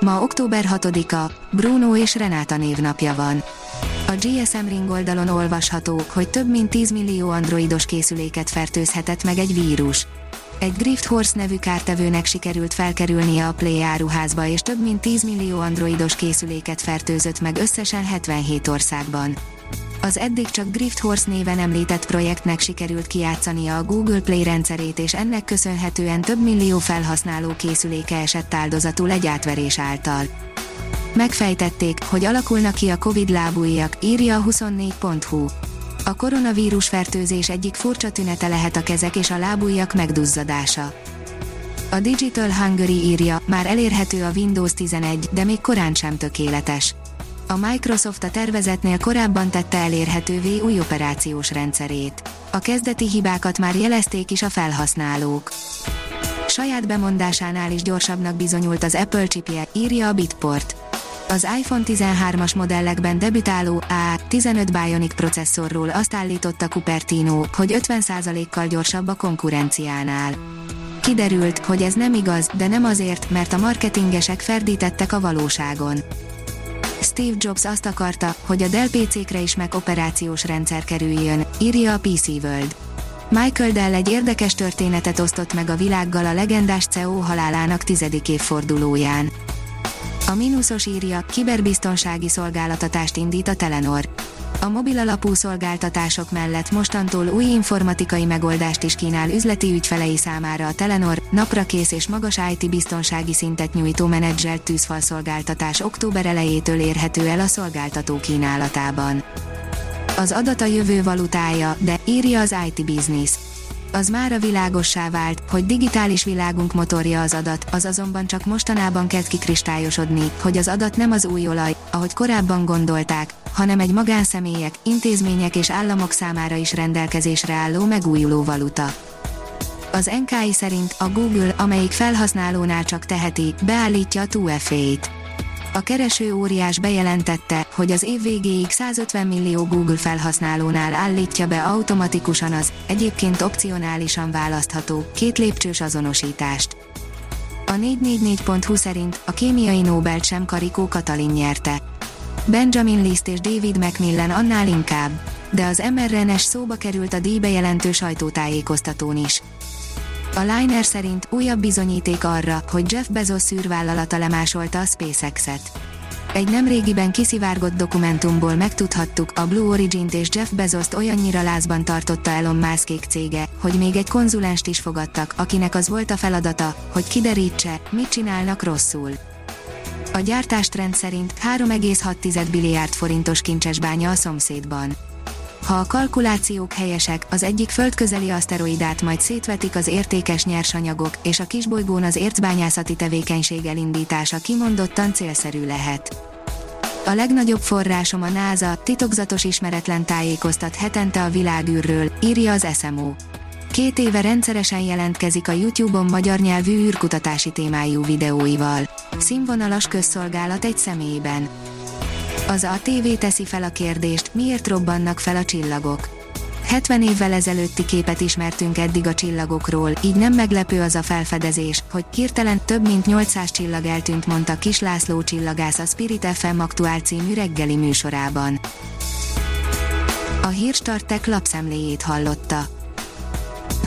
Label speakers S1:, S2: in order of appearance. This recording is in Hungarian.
S1: Ma október 6-a, Bruno és Renáta névnapja van. A GSM Ring oldalon olvasható, hogy több mint 10 millió androidos készüléket fertőzhetett meg egy vírus. Egy Grift Horse nevű kártevőnek sikerült felkerülnie a Play áruházba és több mint 10 millió androidos készüléket fertőzött meg összesen 77 országban. Az eddig csak Grift Horse néven említett projektnek sikerült kiátszania a Google Play rendszerét és ennek köszönhetően több millió felhasználó készüléke esett áldozatul egy átverés által. Megfejtették, hogy alakulnak ki a Covid lábújjak, írja a 24.hu. A koronavírus fertőzés egyik furcsa tünete lehet a kezek és a lábújak megduzzadása. A Digital Hungary írja, már elérhető a Windows 11, de még korán sem tökéletes a Microsoft a tervezetnél korábban tette elérhetővé új operációs rendszerét. A kezdeti hibákat már jelezték is a felhasználók. Saját bemondásánál is gyorsabbnak bizonyult az Apple chipje, írja a Bitport. Az iPhone 13-as modellekben debütáló A15 Bionic processzorról azt állította Cupertino, hogy 50%-kal gyorsabb a konkurenciánál. Kiderült, hogy ez nem igaz, de nem azért, mert a marketingesek ferdítettek a valóságon. Steve Jobs azt akarta, hogy a Dell PC-kre is meg operációs rendszer kerüljön, írja a PC World. Michael Dell egy érdekes történetet osztott meg a világgal a legendás CEO halálának tizedik évfordulóján. A mínuszos írja, kiberbiztonsági szolgáltatást indít a Telenor. A mobil alapú szolgáltatások mellett mostantól új informatikai megoldást is kínál üzleti ügyfelei számára a Telenor, naprakész és magas IT biztonsági szintet nyújtó menedzselt tűzfalszolgáltatás október elejétől érhető el a szolgáltató kínálatában. Az adat a jövő valutája, de írja az IT Business az már a világossá vált, hogy digitális világunk motorja az adat, az azonban csak mostanában kezd kikristályosodni, hogy az adat nem az új olaj, ahogy korábban gondolták, hanem egy magánszemélyek, intézmények és államok számára is rendelkezésre álló megújuló valuta. Az NKI szerint a Google, amelyik felhasználónál csak teheti, beállítja a 2FA-t. A kereső óriás bejelentette, hogy az év végéig 150 millió Google felhasználónál állítja be automatikusan az, egyébként opcionálisan választható, két lépcsős azonosítást. A 444.hu szerint a kémiai Nobel sem Karikó Katalin nyerte. Benjamin Liszt és David Macmillan annál inkább, de az mRNS szóba került a díjbejelentő sajtótájékoztatón is. A Liner szerint újabb bizonyíték arra, hogy Jeff Bezos szűrvállalata lemásolta a SpaceX-et. Egy nemrégiben kiszivárgott dokumentumból megtudhattuk, a Blue Origin-t és Jeff Bezos-t olyannyira lázban tartotta Elon Musk cége, hogy még egy konzulenst is fogadtak, akinek az volt a feladata, hogy kiderítse, mit csinálnak rosszul. A gyártástrend szerint 3,6 milliárd forintos kincsesbánya a szomszédban. Ha a kalkulációk helyesek, az egyik földközeli aszteroidát majd szétvetik az értékes nyersanyagok, és a kisbolygón az ércbányászati tevékenység elindítása kimondottan célszerű lehet. A legnagyobb forrásom a NASA, titokzatos ismeretlen tájékoztat hetente a világűrről, írja az SMO. Két éve rendszeresen jelentkezik a YouTube-on magyar nyelvű űrkutatási témájú videóival. Színvonalas közszolgálat egy személyben. Az ATV teszi fel a kérdést, miért robbannak fel a csillagok. 70 évvel ezelőtti képet ismertünk eddig a csillagokról, így nem meglepő az a felfedezés, hogy hirtelen több mint 800 csillag eltűnt, mondta Kis László csillagász a Spirit FM aktuál című reggeli műsorában. A hírstartek lapszemléjét hallotta.